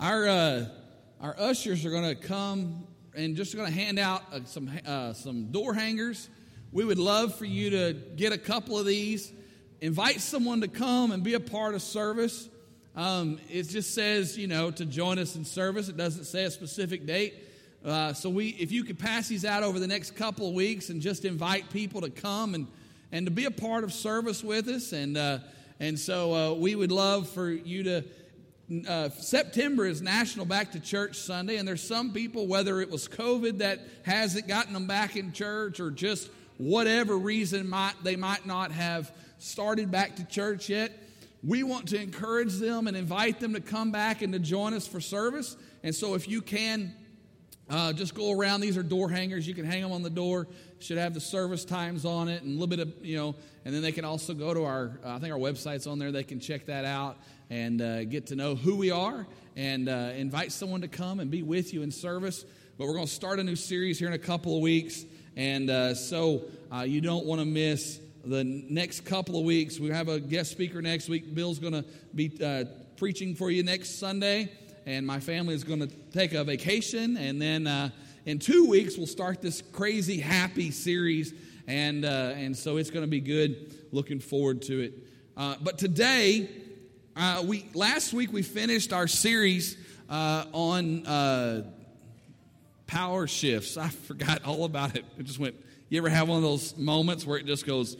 Our uh, our ushers are going to come and just going to hand out uh, some uh, some door hangers. We would love for you to get a couple of these. Invite someone to come and be a part of service. Um, it just says, you know, to join us in service. It doesn't say a specific date. Uh, so we, if you could pass these out over the next couple of weeks and just invite people to come and and to be a part of service with us, and uh, and so uh, we would love for you to. Uh, September is National Back to Church Sunday, and there's some people, whether it was COVID that hasn't gotten them back in church, or just whatever reason might they might not have started back to church yet. We want to encourage them and invite them to come back and to join us for service. And so, if you can, uh, just go around. These are door hangers. You can hang them on the door. Should have the service times on it and a little bit of, you know, and then they can also go to our, uh, I think our website's on there. They can check that out and uh, get to know who we are and uh, invite someone to come and be with you in service. But we're going to start a new series here in a couple of weeks. And uh, so uh, you don't want to miss the next couple of weeks. We have a guest speaker next week. Bill's going to be preaching for you next Sunday and my family is going to take a vacation. And then uh, in two weeks, we'll start this crazy happy series. And, uh, and so it's going to be good. Looking forward to it. Uh, but today, uh, we, last week we finished our series uh, on uh, power shifts. I forgot all about it. It just went, you ever have one of those moments where it just goes,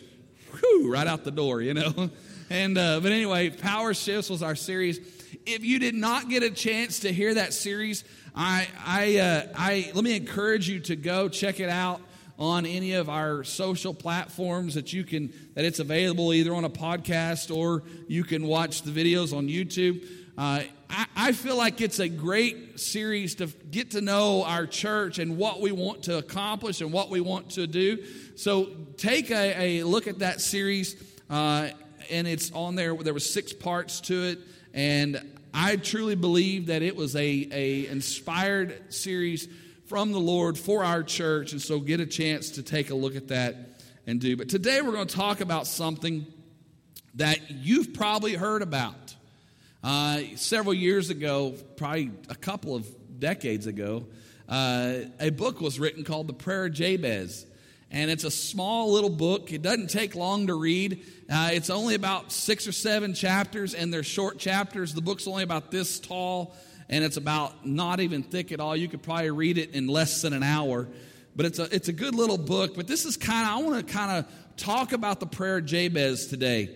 whew, right out the door, you know? And, but anyway, power shifts was our series if you did not get a chance to hear that series, I, I, uh, I, let me encourage you to go check it out on any of our social platforms that you can that it's available either on a podcast or you can watch the videos on YouTube. Uh, I, I, feel like it's a great series to get to know our church and what we want to accomplish and what we want to do. So take a, a look at that series, uh, and it's on there. There were six parts to it, and I truly believe that it was a, a inspired series from the Lord for our church, and so get a chance to take a look at that and do. But today we're going to talk about something that you've probably heard about. Uh, several years ago, probably a couple of decades ago, uh, a book was written called The Prayer of Jabez and it's a small little book. It doesn't take long to read. Uh, it's only about six or seven chapters, and they're short chapters. The book's only about this tall, and it's about not even thick at all. You could probably read it in less than an hour. But it's a, it's a good little book. But this is kind of, I want to kind of talk about the prayer of Jabez today.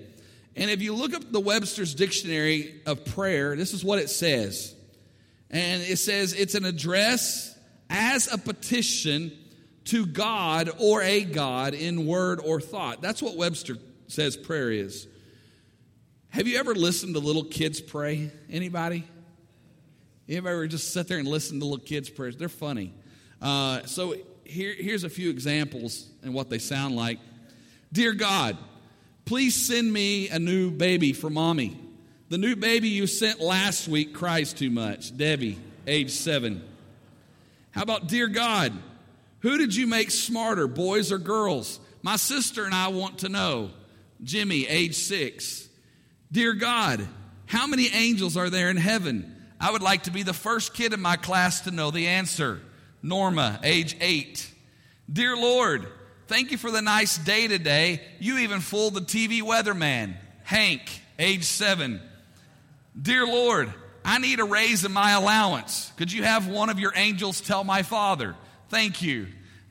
And if you look up the Webster's Dictionary of Prayer, this is what it says. And it says it's an address as a petition to God or a God in word or thought. That's what Webster says prayer is. Have you ever listened to little kids pray? Anybody? You ever just sit there and listen to little kids' prayers? They're funny. Uh, so here, here's a few examples and what they sound like. Dear God, please send me a new baby for mommy. The new baby you sent last week cries too much. Debbie, age seven. How about, Dear God, who did you make smarter, boys or girls? My sister and I want to know. Jimmy, age six. Dear God, how many angels are there in heaven? I would like to be the first kid in my class to know the answer. Norma, age eight. Dear Lord, thank you for the nice day today. You even fooled the TV weatherman. Hank, age seven. Dear Lord, I need a raise in my allowance. Could you have one of your angels tell my father? Thank you.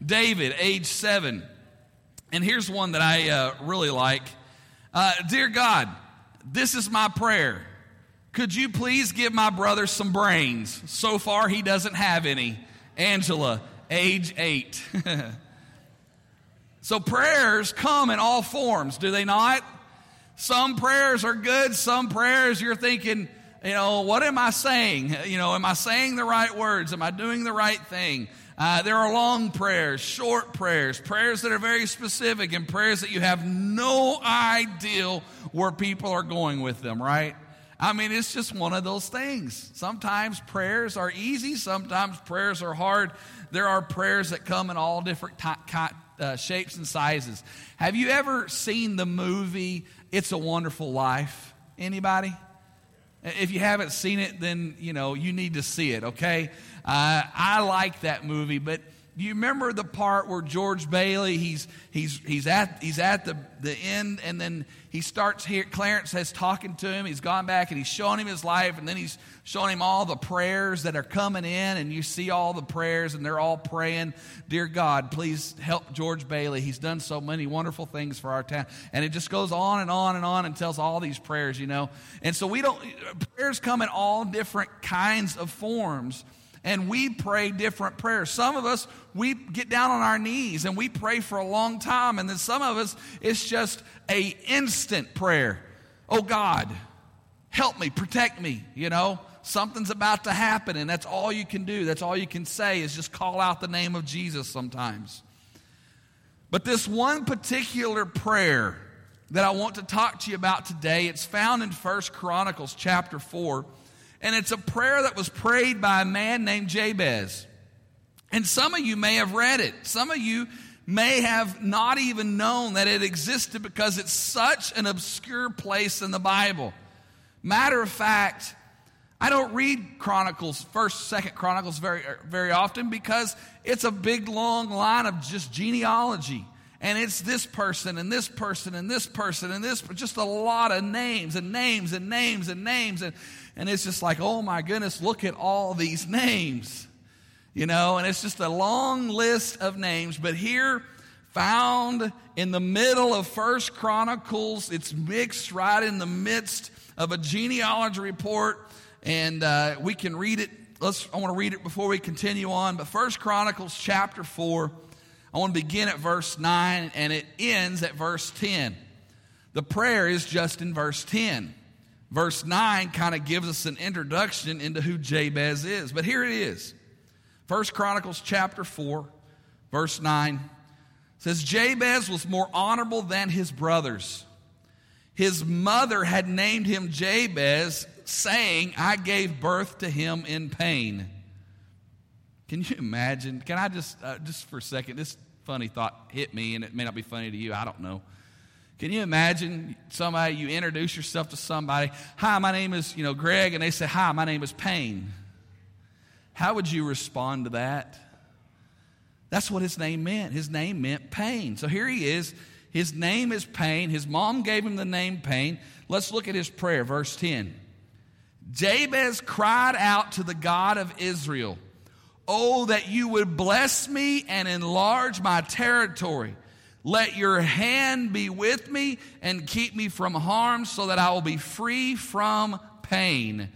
David, age seven. And here's one that I uh, really like uh, Dear God, this is my prayer. Could you please give my brother some brains? So far, he doesn't have any. Angela, age eight. so prayers come in all forms, do they not? Some prayers are good, some prayers you're thinking, you know, what am I saying? You know, am I saying the right words? Am I doing the right thing? Uh, there are long prayers, short prayers, prayers that are very specific, and prayers that you have no idea where people are going with them, right? I mean, it's just one of those things. Sometimes prayers are easy, sometimes prayers are hard. There are prayers that come in all different uh, shapes and sizes. Have you ever seen the movie It's a Wonderful Life? Anybody? If you haven't seen it, then, you know, you need to see it, okay? Uh, I like that movie, but do you remember the part where George Bailey, he's, he's, he's at, he's at the, the end, and then he starts here, Clarence has talking to him, he's gone back and he's showing him his life, and then he's showing him all the prayers that are coming in, and you see all the prayers, and they're all praying, Dear God, please help George Bailey. He's done so many wonderful things for our town. And it just goes on and on and on and tells all these prayers, you know. And so we don't, prayers come in all different kinds of forms and we pray different prayers. Some of us, we get down on our knees and we pray for a long time, and then some of us, it's just a instant prayer. Oh God, help me, protect me, you know. Something's about to happen, and that's all you can do. That's all you can say is just call out the name of Jesus sometimes. But this one particular prayer that I want to talk to you about today, it's found in First Chronicles chapter 4. And it's a prayer that was prayed by a man named Jabez. And some of you may have read it. Some of you may have not even known that it existed because it's such an obscure place in the Bible. Matter of fact, I don't read Chronicles, first, second Chronicles very, very often because it's a big long line of just genealogy. And it's this person and this person and this person and this, just a lot of names and names and names and names. And, and it's just like, oh my goodness, look at all these names. You know, and it's just a long list of names. But here, found in the middle of First Chronicles, it's mixed right in the midst of a genealogy report. And uh, we can read it. Let's, I want to read it before we continue on. But First Chronicles chapter 4, I want to begin at verse 9 and it ends at verse 10. The prayer is just in verse 10. Verse 9 kind of gives us an introduction into who Jabez is. But here it is. First Chronicles chapter 4, verse 9 says Jabez was more honorable than his brothers. His mother had named him Jabez, saying, I gave birth to him in pain. Can you imagine? Can I just, uh, just for a second, this funny thought hit me, and it may not be funny to you, I don't know. Can you imagine somebody, you introduce yourself to somebody, hi, my name is, you know, Greg, and they say, hi, my name is Payne. How would you respond to that? That's what his name meant. His name meant pain. So here he is. His name is Pain. His mom gave him the name Pain. Let's look at his prayer, verse 10. Jabez cried out to the God of Israel, Oh, that you would bless me and enlarge my territory let your hand be with me and keep me from harm so that I will be free from pain.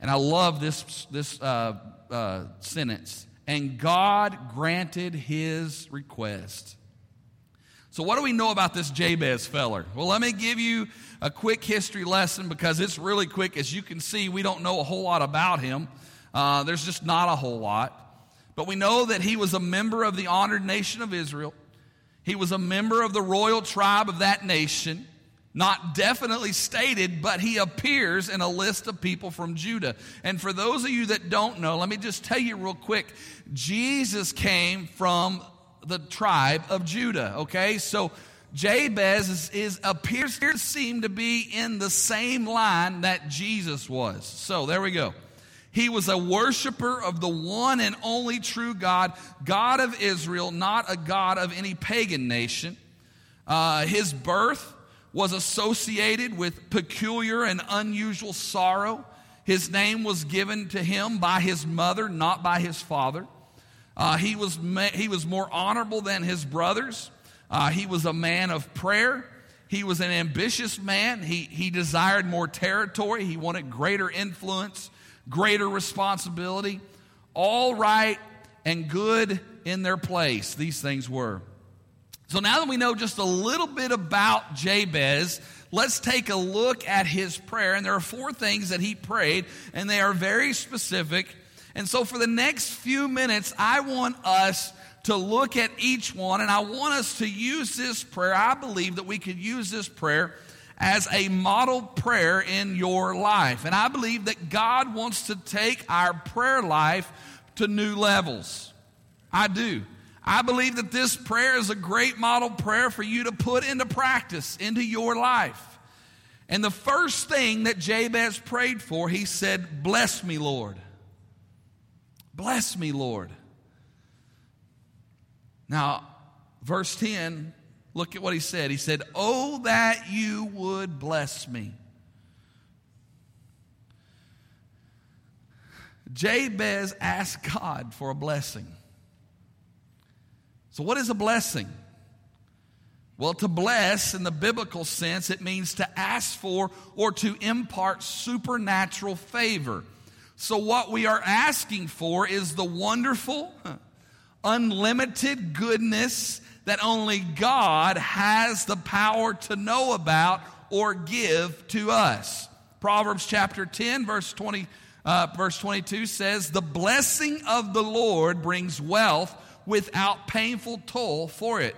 And I love this, this uh, uh, sentence. And God granted his request. So, what do we know about this Jabez feller? Well, let me give you a quick history lesson because it's really quick. As you can see, we don't know a whole lot about him. Uh, there's just not a whole lot. But we know that he was a member of the honored nation of Israel. He was a member of the royal tribe of that nation. Not definitely stated, but he appears in a list of people from Judah. And for those of you that don't know, let me just tell you real quick Jesus came from the tribe of Judah, okay? So Jabez is, is, appears to seem to be in the same line that Jesus was. So there we go. He was a worshiper of the one and only true God, God of Israel, not a God of any pagan nation. Uh, his birth was associated with peculiar and unusual sorrow. His name was given to him by his mother, not by his father. Uh, he, was ma- he was more honorable than his brothers. Uh, he was a man of prayer. He was an ambitious man. He, he desired more territory. He wanted greater influence greater responsibility, all right and good in their place. These things were. So now that we know just a little bit about Jabez, let's take a look at his prayer. And there are four things that he prayed, and they are very specific. And so for the next few minutes, I want us to look at each one, and I want us to use this prayer. I believe that we could use this prayer as a model prayer in your life. And I believe that God wants to take our prayer life to new levels. I do. I believe that this prayer is a great model prayer for you to put into practice into your life. And the first thing that Jabez prayed for, he said, Bless me, Lord. Bless me, Lord. Now, verse 10, look at what he said. He said, Oh, that you would bless me. Jabez asked God for a blessing. So, what is a blessing? Well, to bless in the biblical sense, it means to ask for or to impart supernatural favor. So, what we are asking for is the wonderful, unlimited goodness that only God has the power to know about or give to us. Proverbs chapter 10, verse 20, uh, verse 22 says, The blessing of the Lord brings wealth without painful toll for it.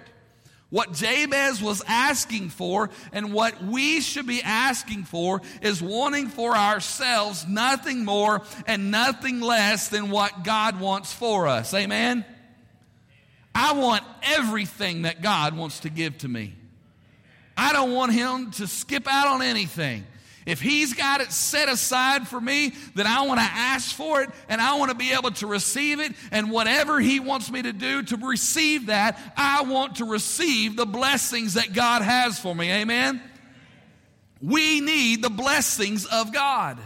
What Jabez was asking for and what we should be asking for is wanting for ourselves nothing more and nothing less than what God wants for us. Amen? I want everything that God wants to give to me. I don't want Him to skip out on anything. If He's got it set aside for me, then I want to ask for it and I want to be able to receive it. And whatever He wants me to do to receive that, I want to receive the blessings that God has for me. Amen? We need the blessings of God.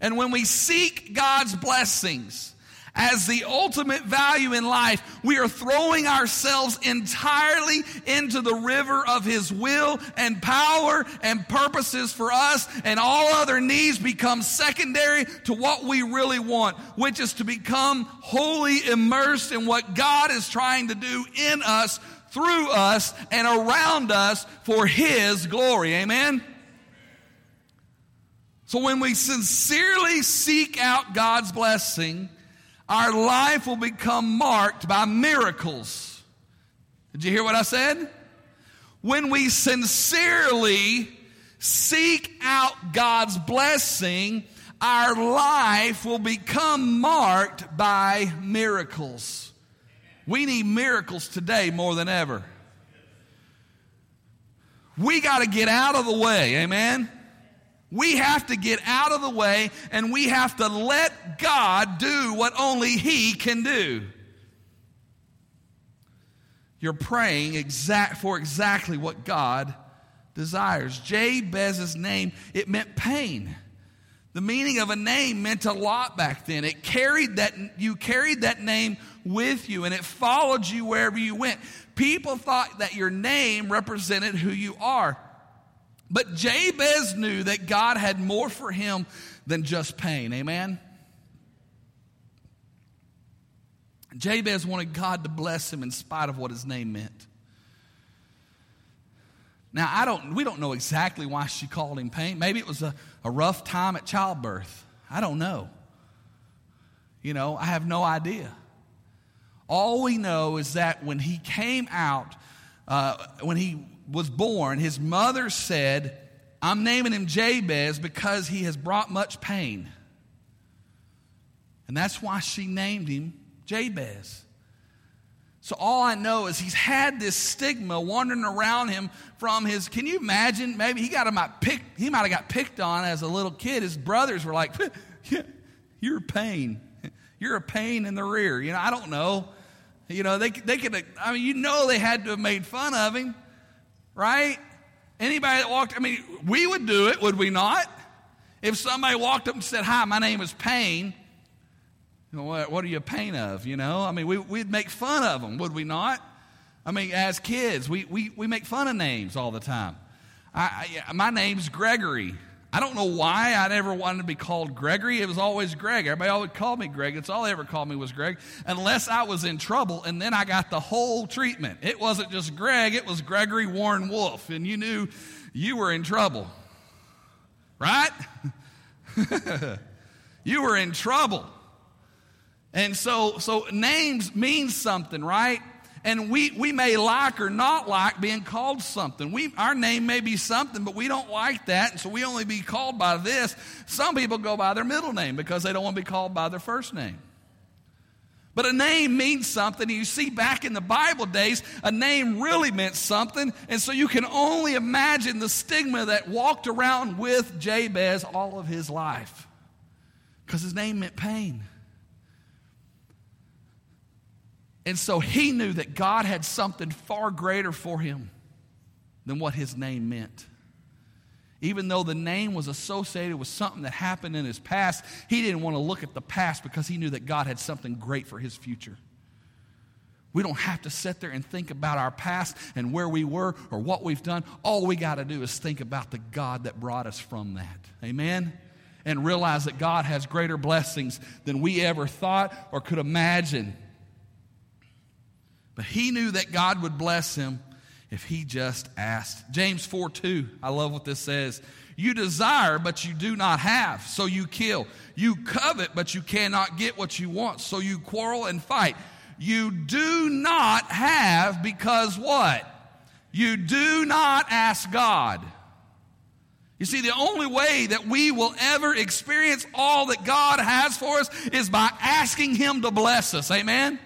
And when we seek God's blessings, as the ultimate value in life, we are throwing ourselves entirely into the river of His will and power and purposes for us, and all other needs become secondary to what we really want, which is to become wholly immersed in what God is trying to do in us, through us, and around us for His glory. Amen? So when we sincerely seek out God's blessing, our life will become marked by miracles. Did you hear what I said? When we sincerely seek out God's blessing, our life will become marked by miracles. We need miracles today more than ever. We got to get out of the way, amen? We have to get out of the way and we have to let God do what only He can do. You're praying exact, for exactly what God desires. Jabez's name, it meant pain. The meaning of a name meant a lot back then. It carried that, you carried that name with you and it followed you wherever you went. People thought that your name represented who you are. But Jabez knew that God had more for him than just pain. Amen? Jabez wanted God to bless him in spite of what his name meant. Now, I don't, we don't know exactly why she called him pain. Maybe it was a, a rough time at childbirth. I don't know. You know, I have no idea. All we know is that when he came out, uh, when he was born, his mother said, I'm naming him Jabez because he has brought much pain. And that's why she named him Jabez. So all I know is he's had this stigma wandering around him from his. Can you imagine? Maybe he got him. He might have got picked on as a little kid. His brothers were like, "You're a pain. You're a pain in the rear." You know, I don't know. You know, they they could. I mean, you know, they had to have made fun of him right? Anybody that walked, I mean, we would do it, would we not? If somebody walked up and said, Hi, my name is know, what, what are you pain of? You know, I mean, we, we'd make fun of them, would we not? I mean, as kids, we, we, we make fun of names all the time. I, I, my name's Gregory. I don't know why I never wanted to be called Gregory. It was always Greg. Everybody always called me Greg. That's all they ever called me was Greg, unless I was in trouble, and then I got the whole treatment. It wasn't just Greg, it was Gregory Warren Wolf, and you knew you were in trouble. Right? you were in trouble. And so, so names mean something, right? And we, we may like or not like being called something. We, our name may be something, but we don't like that, and so we only be called by this. Some people go by their middle name because they don't want to be called by their first name. But a name means something. You see, back in the Bible days, a name really meant something. And so you can only imagine the stigma that walked around with Jabez all of his life because his name meant pain. And so he knew that God had something far greater for him than what his name meant. Even though the name was associated with something that happened in his past, he didn't want to look at the past because he knew that God had something great for his future. We don't have to sit there and think about our past and where we were or what we've done. All we got to do is think about the God that brought us from that. Amen? And realize that God has greater blessings than we ever thought or could imagine. But he knew that God would bless him if he just asked. James 4 2, I love what this says. You desire, but you do not have, so you kill. You covet, but you cannot get what you want, so you quarrel and fight. You do not have because what? You do not ask God. You see, the only way that we will ever experience all that God has for us is by asking Him to bless us. Amen?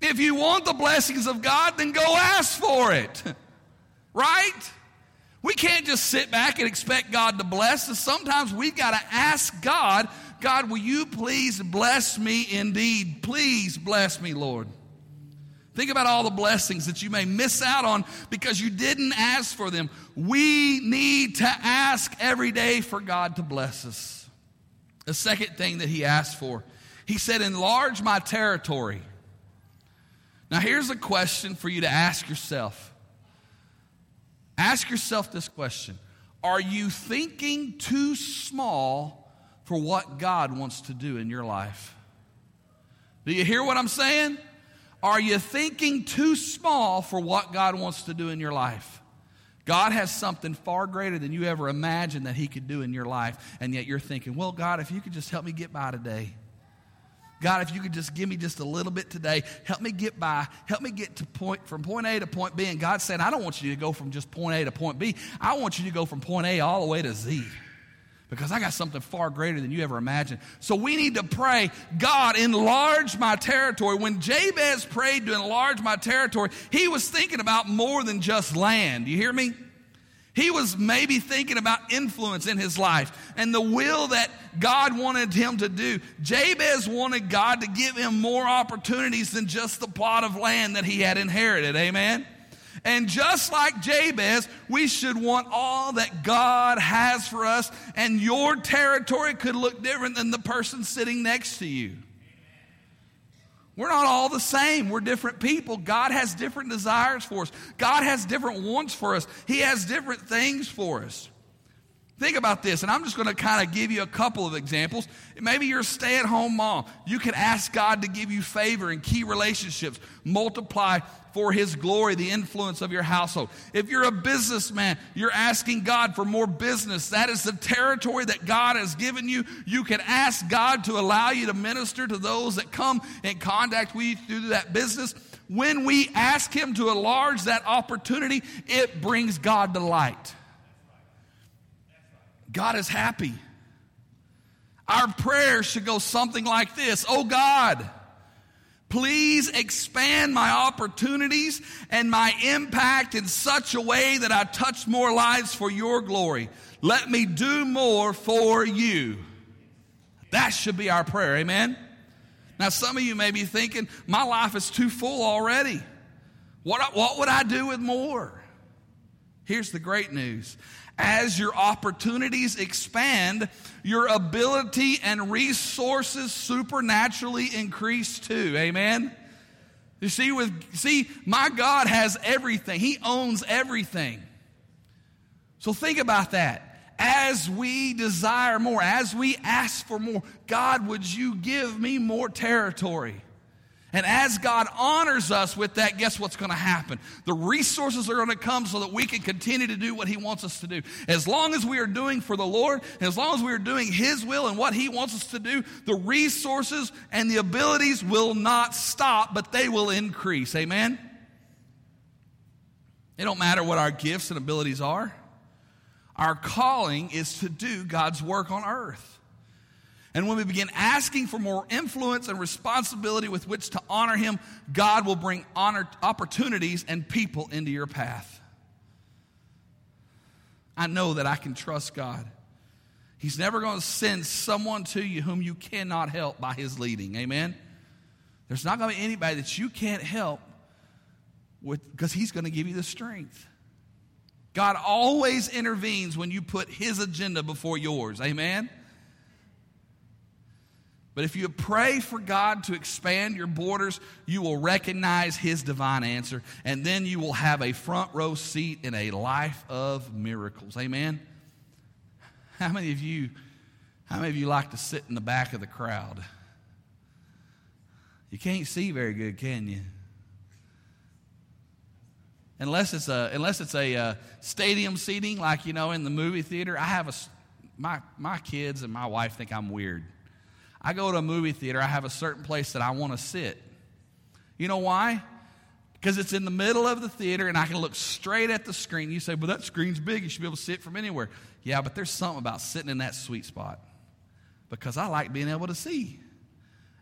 If you want the blessings of God, then go ask for it. Right? We can't just sit back and expect God to bless us. Sometimes we've got to ask God, God, will you please bless me indeed? Please bless me, Lord. Think about all the blessings that you may miss out on because you didn't ask for them. We need to ask every day for God to bless us. The second thing that he asked for, he said, Enlarge my territory. Now, here's a question for you to ask yourself. Ask yourself this question Are you thinking too small for what God wants to do in your life? Do you hear what I'm saying? Are you thinking too small for what God wants to do in your life? God has something far greater than you ever imagined that He could do in your life, and yet you're thinking, well, God, if you could just help me get by today. God, if you could just give me just a little bit today, help me get by, help me get to point from point A to point B. And God said, I don't want you to go from just point A to point B. I want you to go from point A all the way to Z. Because I got something far greater than you ever imagined. So we need to pray, God, enlarge my territory. When Jabez prayed to enlarge my territory, he was thinking about more than just land. You hear me? He was maybe thinking about influence in his life and the will that God wanted him to do. Jabez wanted God to give him more opportunities than just the plot of land that he had inherited. Amen. And just like Jabez, we should want all that God has for us, and your territory could look different than the person sitting next to you. We're not all the same. We're different people. God has different desires for us. God has different wants for us. He has different things for us. Think about this, and I'm just going to kind of give you a couple of examples. Maybe you're a stay at home mom. You can ask God to give you favor in key relationships, multiply for His glory the influence of your household. If you're a businessman, you're asking God for more business. That is the territory that God has given you. You can ask God to allow you to minister to those that come in contact with you through that business. When we ask Him to enlarge that opportunity, it brings God delight. God is happy. Our prayer should go something like this Oh God, please expand my opportunities and my impact in such a way that I touch more lives for your glory. Let me do more for you. That should be our prayer, amen? Now, some of you may be thinking, my life is too full already. What, what would I do with more? Here's the great news as your opportunities expand, your ability and resources supernaturally increase too. Amen. You see, with see, my God has everything. He owns everything. So think about that. As we desire more, as we ask for more, God, would you give me more territory? And as God honors us with that, guess what's going to happen? The resources are going to come so that we can continue to do what He wants us to do. As long as we are doing for the Lord, as long as we are doing His will and what He wants us to do, the resources and the abilities will not stop, but they will increase. Amen? It don't matter what our gifts and abilities are. Our calling is to do God's work on earth. And when we begin asking for more influence and responsibility with which to honor Him, God will bring honor, opportunities and people into your path. I know that I can trust God. He's never going to send someone to you whom you cannot help by His leading. Amen? There's not going to be anybody that you can't help with because He's going to give you the strength. God always intervenes when you put His agenda before yours. Amen? But if you pray for God to expand your borders, you will recognize His divine answer, and then you will have a front row seat in a life of miracles. Amen? How many of you, how many of you like to sit in the back of the crowd? You can't see very good, can you? Unless it's a unless it's a uh, stadium seating, like you know in the movie theater. I have a my my kids and my wife think I'm weird. I go to a movie theater, I have a certain place that I want to sit. You know why? Because it's in the middle of the theater and I can look straight at the screen. You say, but that screen's big. You should be able to see it from anywhere. Yeah, but there's something about sitting in that sweet spot because I like being able to see.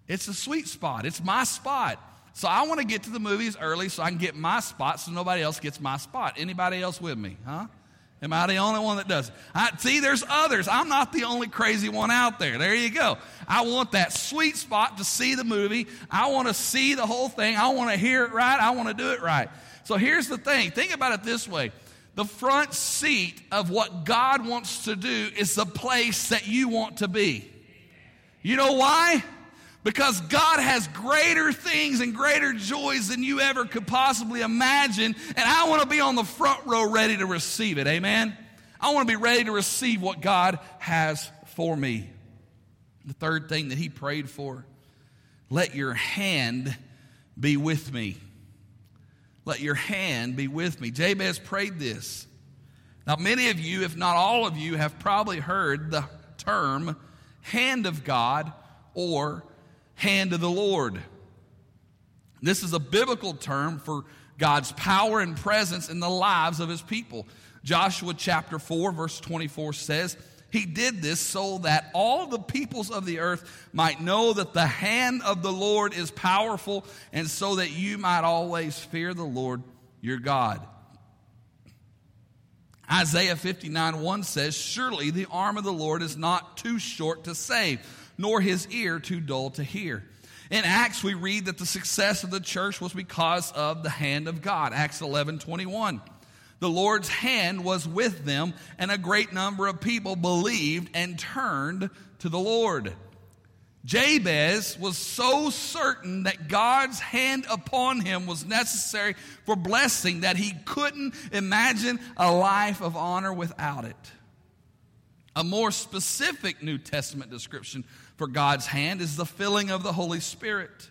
It's a sweet spot, it's my spot. So I want to get to the movies early so I can get my spot so nobody else gets my spot. Anybody else with me? Huh? Am I the only one that does it? I, see, there's others. I'm not the only crazy one out there. There you go. I want that sweet spot to see the movie. I want to see the whole thing. I want to hear it right. I want to do it right. So here's the thing think about it this way the front seat of what God wants to do is the place that you want to be. You know why? Because God has greater things and greater joys than you ever could possibly imagine. And I want to be on the front row ready to receive it. Amen. I want to be ready to receive what God has for me. The third thing that he prayed for let your hand be with me. Let your hand be with me. Jabez prayed this. Now, many of you, if not all of you, have probably heard the term hand of God or hand of the Lord. This is a biblical term for God's power and presence in the lives of his people. Joshua chapter 4, verse 24 says, He did this so that all the peoples of the earth might know that the hand of the Lord is powerful, and so that you might always fear the Lord your God. Isaiah 59 1 says, Surely the arm of the Lord is not too short to save nor his ear too dull to hear. In Acts, we read that the success of the church was because of the hand of God. Acts 11 21. The Lord's hand was with them, and a great number of people believed and turned to the Lord. Jabez was so certain that God's hand upon him was necessary for blessing that he couldn't imagine a life of honor without it. A more specific New Testament description for God's hand is the filling of the Holy Spirit.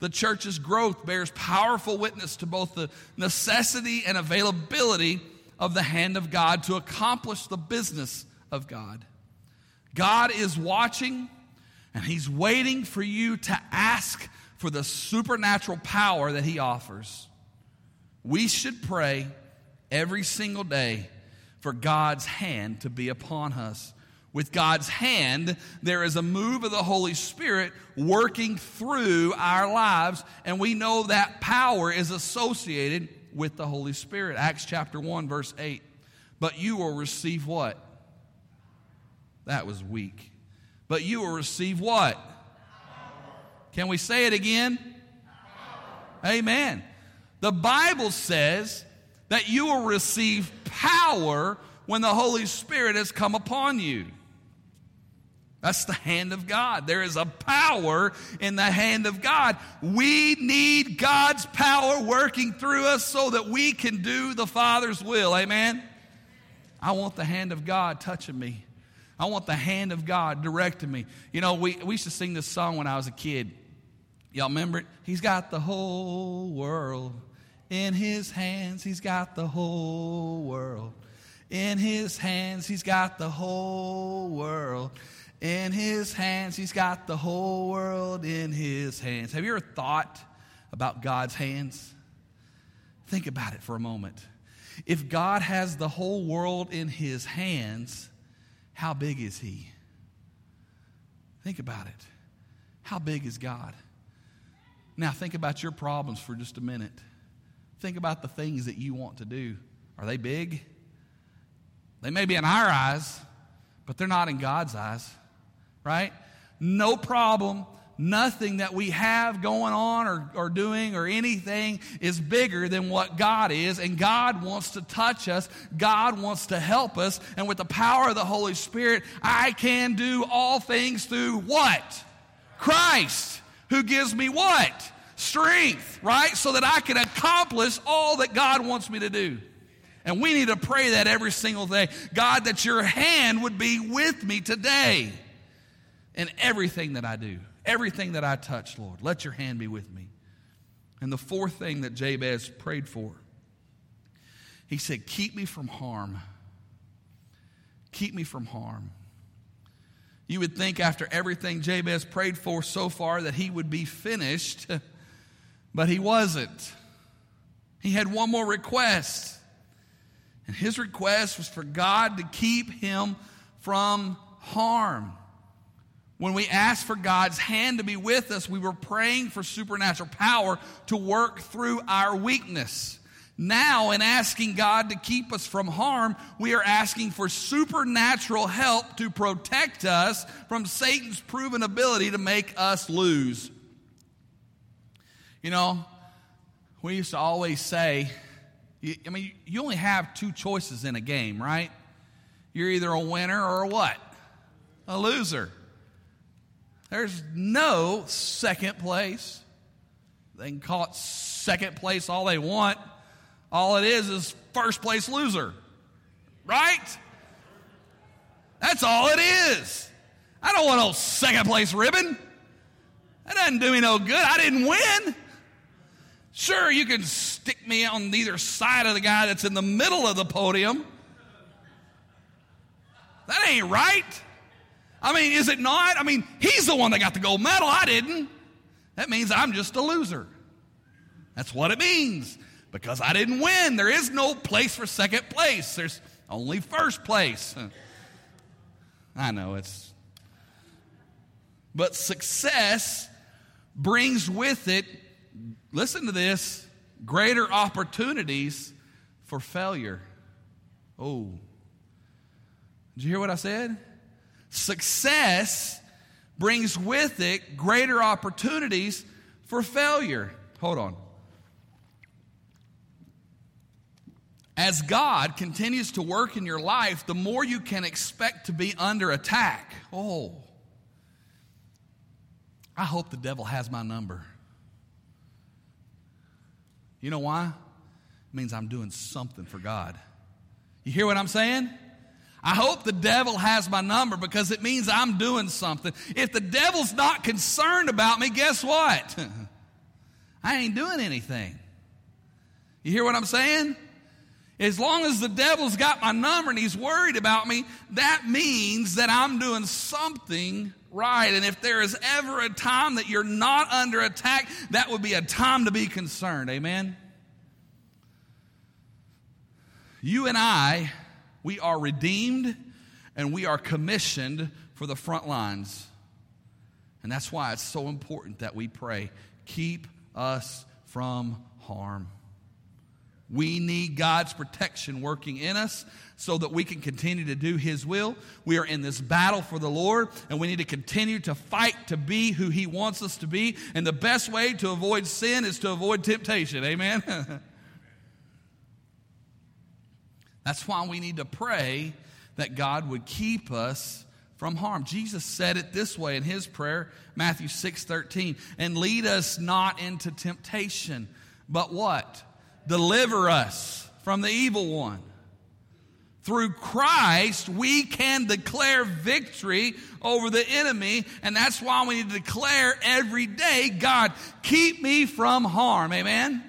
The church's growth bears powerful witness to both the necessity and availability of the hand of God to accomplish the business of God. God is watching and He's waiting for you to ask for the supernatural power that He offers. We should pray every single day for God's hand to be upon us with God's hand, there is a move of the Holy Spirit working through our lives, and we know that power is associated with the Holy Spirit. Acts chapter 1, verse 8. But you will receive what? That was weak. But you will receive what? Can we say it again? Amen. The Bible says that you will receive power when the Holy Spirit has come upon you. That's the hand of God. There is a power in the hand of God. We need God's power working through us so that we can do the Father's will. Amen? I want the hand of God touching me. I want the hand of God directing me. You know, we, we used to sing this song when I was a kid. Y'all remember it? He's got the whole world in his hands. He's got the whole world in his hands. He's got the whole world in his hands. He's got the whole world in his hands. Have you ever thought about God's hands? Think about it for a moment. If God has the whole world in his hands, how big is he? Think about it. How big is God? Now, think about your problems for just a minute. Think about the things that you want to do. Are they big? They may be in our eyes, but they're not in God's eyes, right? No problem. Nothing that we have going on or, or doing or anything is bigger than what God is. And God wants to touch us. God wants to help us. And with the power of the Holy Spirit, I can do all things through what? Christ, who gives me what? Strength, right? So that I can accomplish all that God wants me to do. And we need to pray that every single day. God, that your hand would be with me today in everything that I do, everything that I touch, Lord. Let your hand be with me. And the fourth thing that Jabez prayed for, he said, Keep me from harm. Keep me from harm. You would think after everything Jabez prayed for so far that he would be finished, but he wasn't. He had one more request. And his request was for God to keep him from harm. When we asked for God's hand to be with us, we were praying for supernatural power to work through our weakness. Now, in asking God to keep us from harm, we are asking for supernatural help to protect us from Satan's proven ability to make us lose. You know, we used to always say, I mean, you only have two choices in a game, right? You're either a winner or a what? A loser. There's no second place. They can call it second place all they want. All it is is first place loser. Right? That's all it is. I don't want no second place ribbon. That doesn't do me no good. I didn't win. Sure, you can stick me on either side of the guy that's in the middle of the podium. That ain't right. I mean, is it not? I mean, he's the one that got the gold medal. I didn't. That means I'm just a loser. That's what it means. Because I didn't win. There is no place for second place, there's only first place. I know it's. But success brings with it listen to this greater opportunities for failure. Oh. Did you hear what I said? Success brings with it greater opportunities for failure. Hold on. As God continues to work in your life, the more you can expect to be under attack. Oh, I hope the devil has my number. You know why? It means I'm doing something for God. You hear what I'm saying? I hope the devil has my number because it means I'm doing something. If the devil's not concerned about me, guess what? I ain't doing anything. You hear what I'm saying? As long as the devil's got my number and he's worried about me, that means that I'm doing something right. And if there is ever a time that you're not under attack, that would be a time to be concerned. Amen? You and I, we are redeemed and we are commissioned for the front lines. And that's why it's so important that we pray keep us from harm. We need God's protection working in us so that we can continue to do His will. We are in this battle for the Lord, and we need to continue to fight to be who He wants us to be. And the best way to avoid sin is to avoid temptation. Amen? That's why we need to pray that God would keep us from harm. Jesus said it this way in his prayer, Matthew 6 13, and lead us not into temptation, but what? deliver us from the evil one. Through Christ, we can declare victory over the enemy, and that's why we need to declare every day God, keep me from harm. Amen?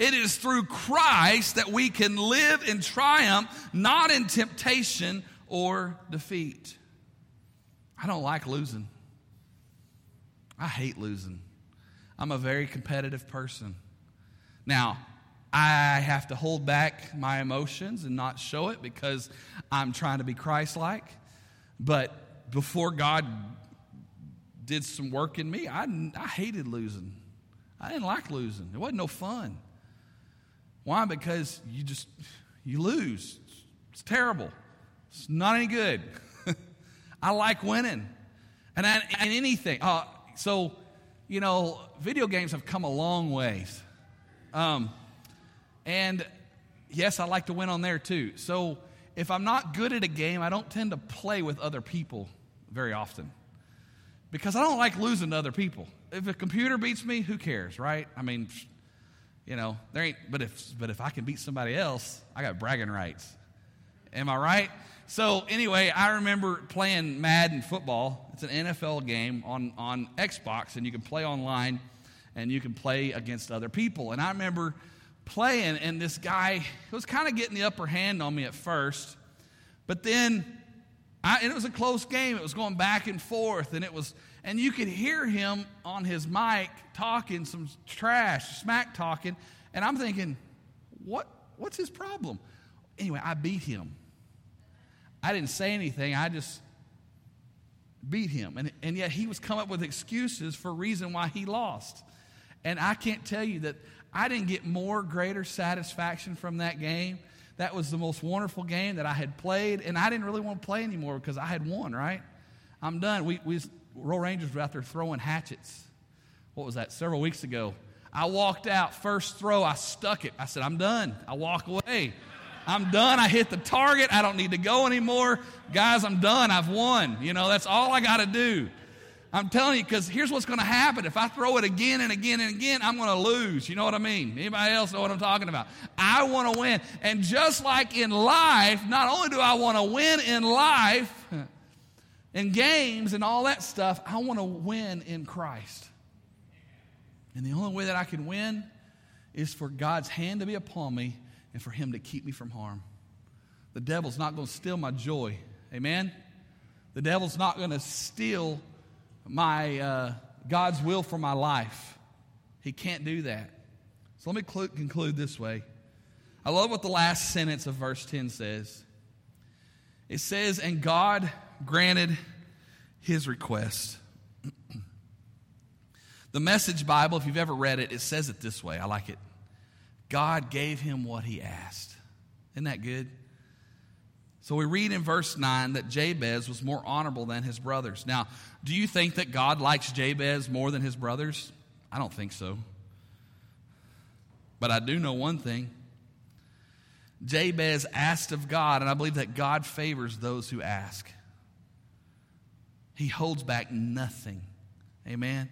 It is through Christ that we can live in triumph, not in temptation or defeat. I don't like losing. I hate losing. I'm a very competitive person. Now, I have to hold back my emotions and not show it because I'm trying to be Christ like. But before God did some work in me. I, I hated losing. I didn't like losing. It wasn't no fun. Why? Because you just you lose. It's terrible. It's not any good. I like winning, and I, and anything. Uh, so, you know, video games have come a long ways, um, and yes, I like to win on there too. So, if I'm not good at a game, I don't tend to play with other people very often because I don't like losing to other people. If a computer beats me, who cares, right? I mean, you know, there ain't. But if but if I can beat somebody else, I got bragging rights. Am I right? So anyway, I remember playing Madden football. It's an NFL game on on Xbox, and you can play online, and you can play against other people. And I remember playing, and this guy was kind of getting the upper hand on me at first, but then I, and it was a close game. It was going back and forth, and it was, and you could hear him on his mic talking some trash, smack talking, and I'm thinking, what, what's his problem? Anyway, I beat him. I didn't say anything. I just beat him, and and yet he was coming up with excuses for reason why he lost. And I can't tell you that I didn't get more greater satisfaction from that game that was the most wonderful game that I had played, and I didn't really want to play anymore because I had won, right? I'm done. We, we Royal Rangers were out there throwing hatchets. What was that? Several weeks ago. I walked out, first throw, I stuck it. I said, I'm done. I walk away. I'm done. I hit the target. I don't need to go anymore. Guys, I'm done. I've won. You know, that's all I got to do. I'm telling you, because here's what's going to happen. If I throw it again and again and again, I'm going to lose. You know what I mean? Anybody else know what I'm talking about? I want to win. And just like in life, not only do I want to win in life, in games and all that stuff, I want to win in Christ. And the only way that I can win is for God's hand to be upon me and for Him to keep me from harm. The devil's not going to steal my joy. Amen? The devil's not going to steal my uh, God's will for my life. He can't do that. So let me cl- conclude this way. I love what the last sentence of verse 10 says. It says, And God granted his request. the Message Bible, if you've ever read it, it says it this way. I like it. God gave him what he asked. Isn't that good? So we read in verse 9 that Jabez was more honorable than his brothers. Now, do you think that God likes Jabez more than his brothers? I don't think so. But I do know one thing. Jabez asked of God, and I believe that God favors those who ask. He holds back nothing. Amen.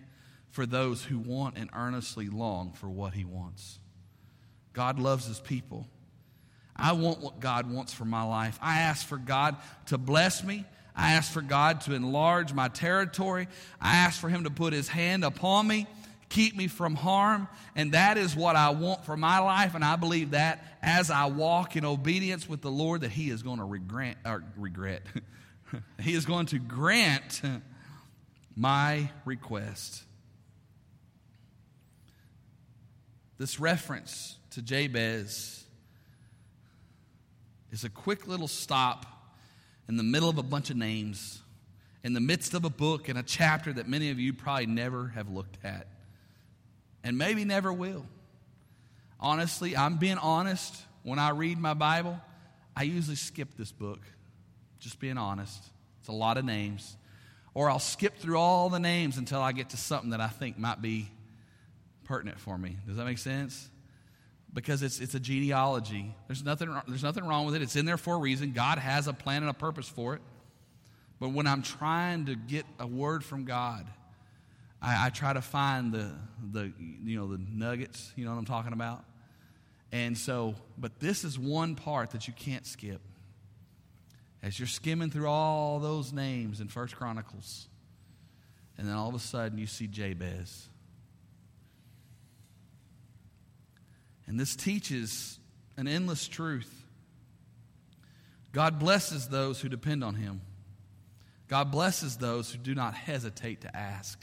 For those who want and earnestly long for what he wants. God loves his people. I want what God wants for my life. I ask for God to bless me. I ask for God to enlarge my territory. I ask for Him to put His hand upon me, keep me from harm. And that is what I want for my life. And I believe that as I walk in obedience with the Lord, that He is going to regret. Or regret. he is going to grant my request. This reference to Jabez is a quick little stop in the middle of a bunch of names, in the midst of a book and a chapter that many of you probably never have looked at, and maybe never will. Honestly, I'm being honest. When I read my Bible, I usually skip this book. Just being honest. It's a lot of names. Or I'll skip through all the names until I get to something that I think might be pertinent for me. Does that make sense? because it's, it's a genealogy. There's nothing, there's nothing wrong with it. It's in there for a reason. God has a plan and a purpose for it. But when I'm trying to get a word from God, I, I try to find the, the, you know, the nuggets, you know what I'm talking about? And so, but this is one part that you can't skip. As you're skimming through all those names in First Chronicles, and then all of a sudden you see Jabez. And this teaches an endless truth. God blesses those who depend on Him. God blesses those who do not hesitate to ask.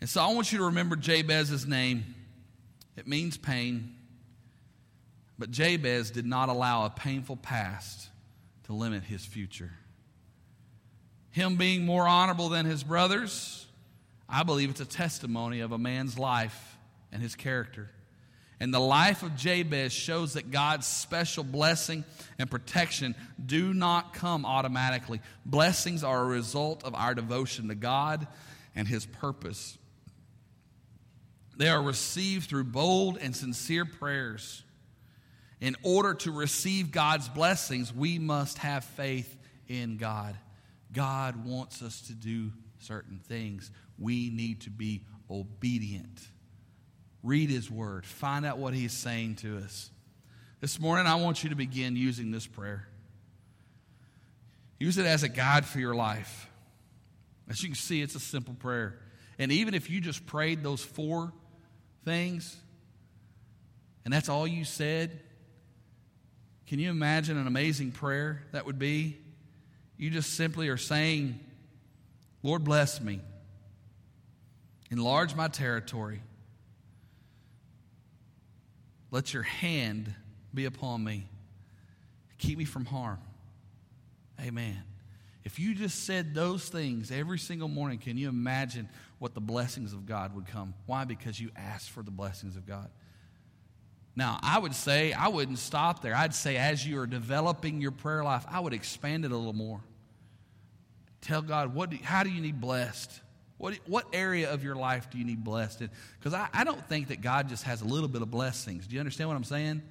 And so I want you to remember Jabez's name. It means pain. But Jabez did not allow a painful past to limit his future. Him being more honorable than his brothers I believe it's a testimony of a man's life and his character. And the life of Jabez shows that God's special blessing and protection do not come automatically. Blessings are a result of our devotion to God and His purpose. They are received through bold and sincere prayers. In order to receive God's blessings, we must have faith in God. God wants us to do certain things. We need to be obedient. Read His Word, find out what He's saying to us. This morning, I want you to begin using this prayer. Use it as a guide for your life. As you can see, it's a simple prayer. And even if you just prayed those four things, and that's all you said, can you imagine an amazing prayer that would be? You just simply are saying, Lord, bless me, enlarge my territory. Let your hand be upon me. Keep me from harm. Amen. If you just said those things every single morning, can you imagine what the blessings of God would come? Why? Because you asked for the blessings of God. Now, I would say, I wouldn't stop there. I'd say, as you are developing your prayer life, I would expand it a little more. Tell God, what do, how do you need blessed? What, what area of your life do you need blessed in? Because I, I don't think that God just has a little bit of blessings. Do you understand what I'm saying?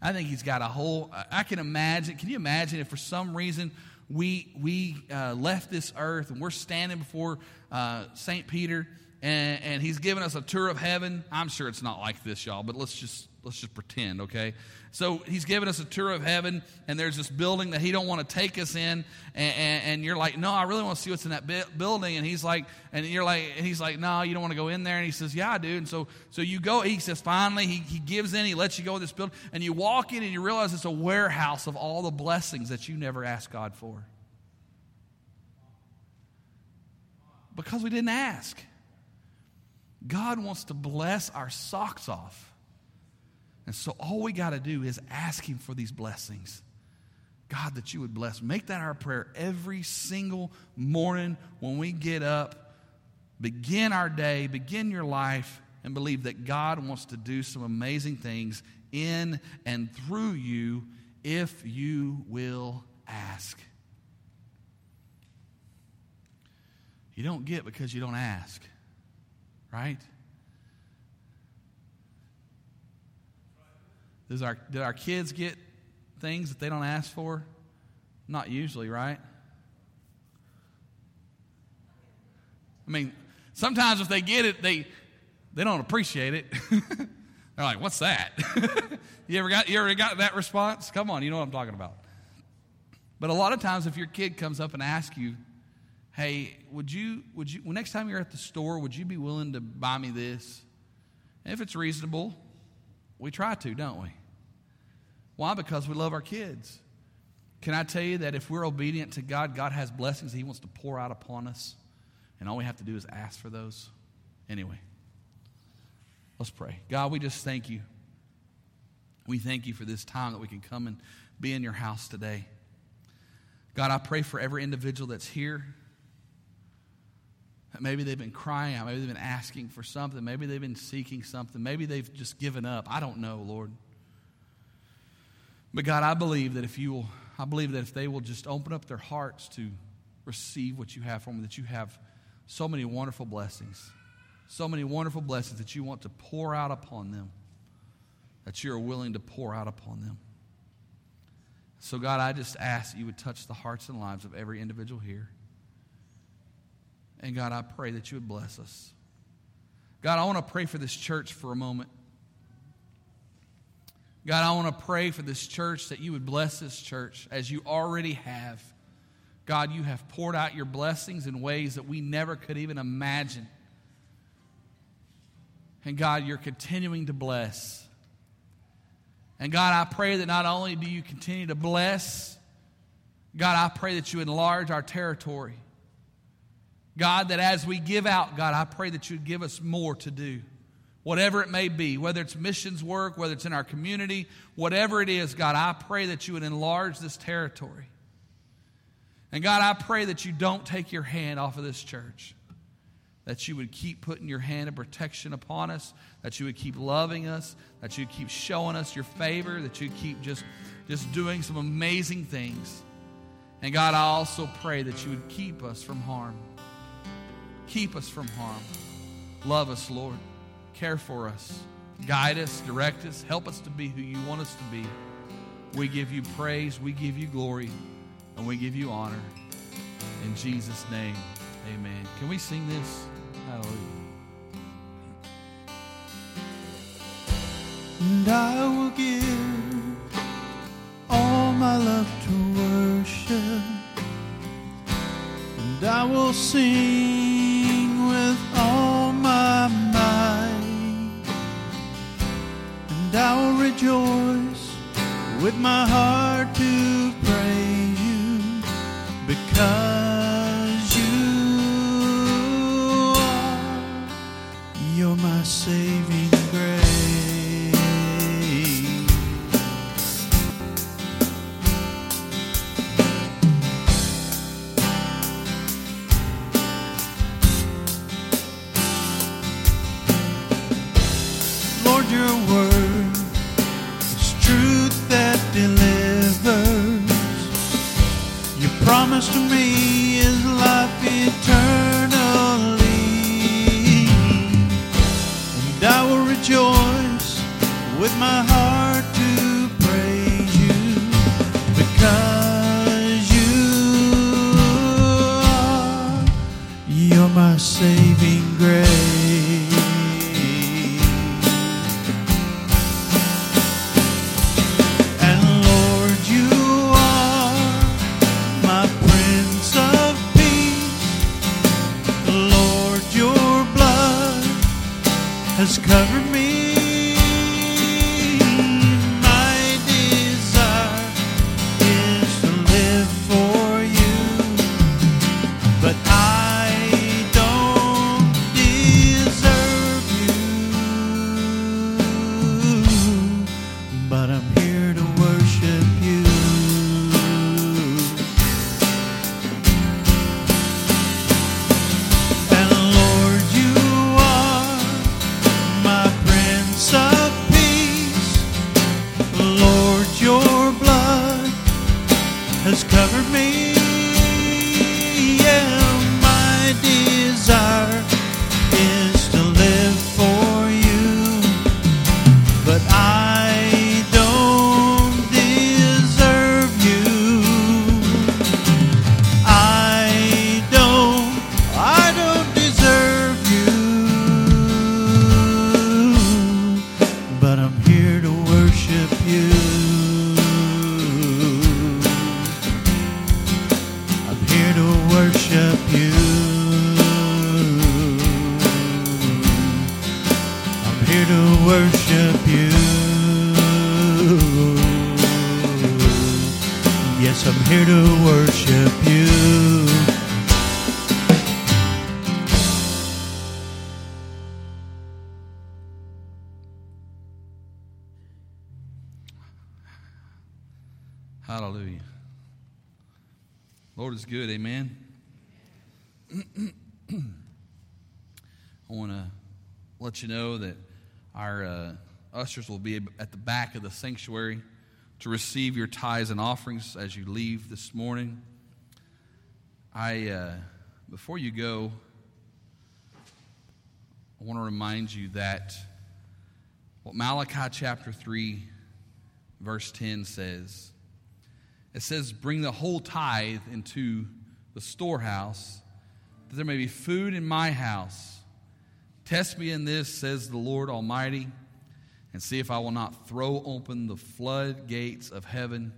I think He's got a whole. I can imagine. Can you imagine if for some reason we we uh, left this earth and we're standing before uh, Saint Peter and, and He's giving us a tour of heaven? I'm sure it's not like this, y'all. But let's just let's just pretend, okay? So he's giving us a tour of heaven, and there's this building that he don't want to take us in, and, and, and you're like, no, I really want to see what's in that bi- building, and he's like, and you're like, and he's like, no, you don't want to go in there, and he says, yeah, I do, and so so you go. He says, finally, he, he gives in, he lets you go in this building, and you walk in, and you realize it's a warehouse of all the blessings that you never asked God for, because we didn't ask. God wants to bless our socks off. And so all we got to do is ask Him for these blessings. God, that you would bless. Make that our prayer every single morning when we get up. Begin our day, begin your life, and believe that God wants to do some amazing things in and through you if you will ask. You don't get because you don't ask, right? Does our, did our kids get things that they don't ask for? Not usually, right? I mean, sometimes if they get it, they, they don't appreciate it. They're like, what's that? you, ever got, you ever got that response? Come on, you know what I'm talking about. But a lot of times, if your kid comes up and asks you, hey, would you, would you, well, next time you're at the store, would you be willing to buy me this? And if it's reasonable, we try to, don't we? Why? Because we love our kids. Can I tell you that if we're obedient to God, God has blessings He wants to pour out upon us, and all we have to do is ask for those? Anyway, let's pray. God, we just thank you. We thank you for this time that we can come and be in your house today. God, I pray for every individual that's here. Maybe they've been crying out. Maybe they've been asking for something. Maybe they've been seeking something. Maybe they've just given up. I don't know, Lord. But God, I believe that if you will, I believe that if they will just open up their hearts to receive what you have for them, that you have so many wonderful blessings, so many wonderful blessings that you want to pour out upon them, that you are willing to pour out upon them. So, God, I just ask that you would touch the hearts and lives of every individual here. And God, I pray that you would bless us. God, I want to pray for this church for a moment. God, I want to pray for this church that you would bless this church as you already have. God, you have poured out your blessings in ways that we never could even imagine. And God, you're continuing to bless. And God, I pray that not only do you continue to bless, God, I pray that you enlarge our territory. God, that as we give out, God, I pray that you'd give us more to do. Whatever it may be, whether it's missions work, whether it's in our community, whatever it is, God, I pray that you would enlarge this territory. And God, I pray that you don't take your hand off of this church. that you would keep putting your hand of protection upon us, that you would keep loving us, that you keep showing us your favor, that you keep just, just doing some amazing things. And God, I also pray that you would keep us from harm. Keep us from harm. Love us, Lord. Care for us. Guide us, direct us, help us to be who you want us to be. We give you praise, we give you glory, and we give you honor. In Jesus' name, amen. Can we sing this? Hallelujah. And I will give all my love to worship. And I will sing with my might. And I will rejoice with my heart to I'm here to let you know that our uh, ushers will be at the back of the sanctuary to receive your tithes and offerings as you leave this morning. I, uh, before you go, I want to remind you that what Malachi chapter 3, verse 10 says. It says, Bring the whole tithe into the storehouse, that there may be food in my house. Test me in this, says the Lord Almighty, and see if I will not throw open the floodgates of heaven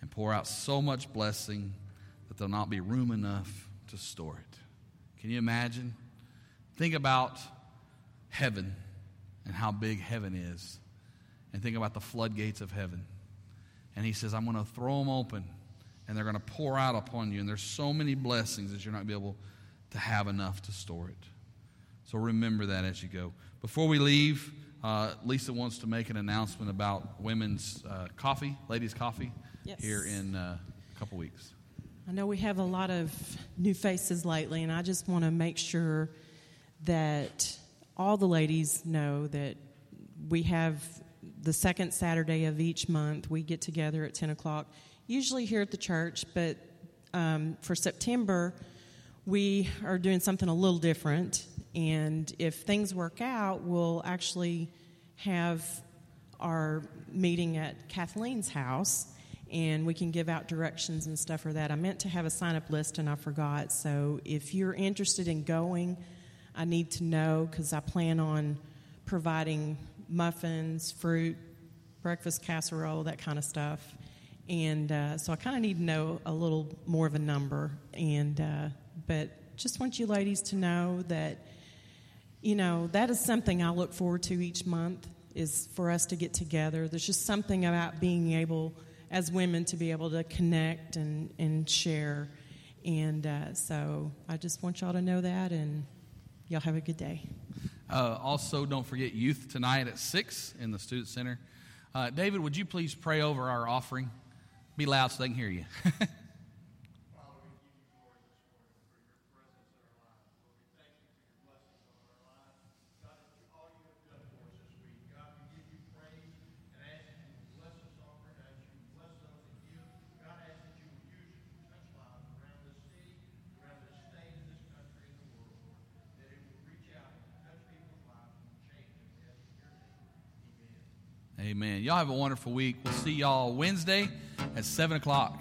and pour out so much blessing that there'll not be room enough to store it. Can you imagine? Think about heaven and how big heaven is, and think about the floodgates of heaven. And he says, I'm going to throw them open and they're going to pour out upon you. And there's so many blessings that you're not going to be able to have enough to store it. So remember that as you go. Before we leave, uh, Lisa wants to make an announcement about women's uh, coffee, ladies' coffee, Yes. here in uh, a couple weeks. I know we have a lot of new faces lately, and I just want to make sure that all the ladies know that we have the second Saturday of each month, we get together at 10 o'clock, usually here at the church, but um, for September, we are doing something a little different. And if things work out, we'll actually have our meeting at Kathleen's house and we can give out directions and stuff for that. I meant to have a sign up list and I forgot. So if you're interested in going, I need to know because I plan on providing muffins, fruit, breakfast casserole, that kind of stuff. And uh, so I kind of need to know a little more of a number. And uh, but just want you ladies to know that you know that is something I look forward to each month is for us to get together. There's just something about being able as women to be able to connect and, and share. And uh, so I just want y'all to know that, and y'all have a good day. Uh, also, don't forget youth tonight at 6 in the Student Center. Uh, David, would you please pray over our offering? Be loud so they can hear you. Amen. Y'all have a wonderful week. We'll see y'all Wednesday at 7 o'clock.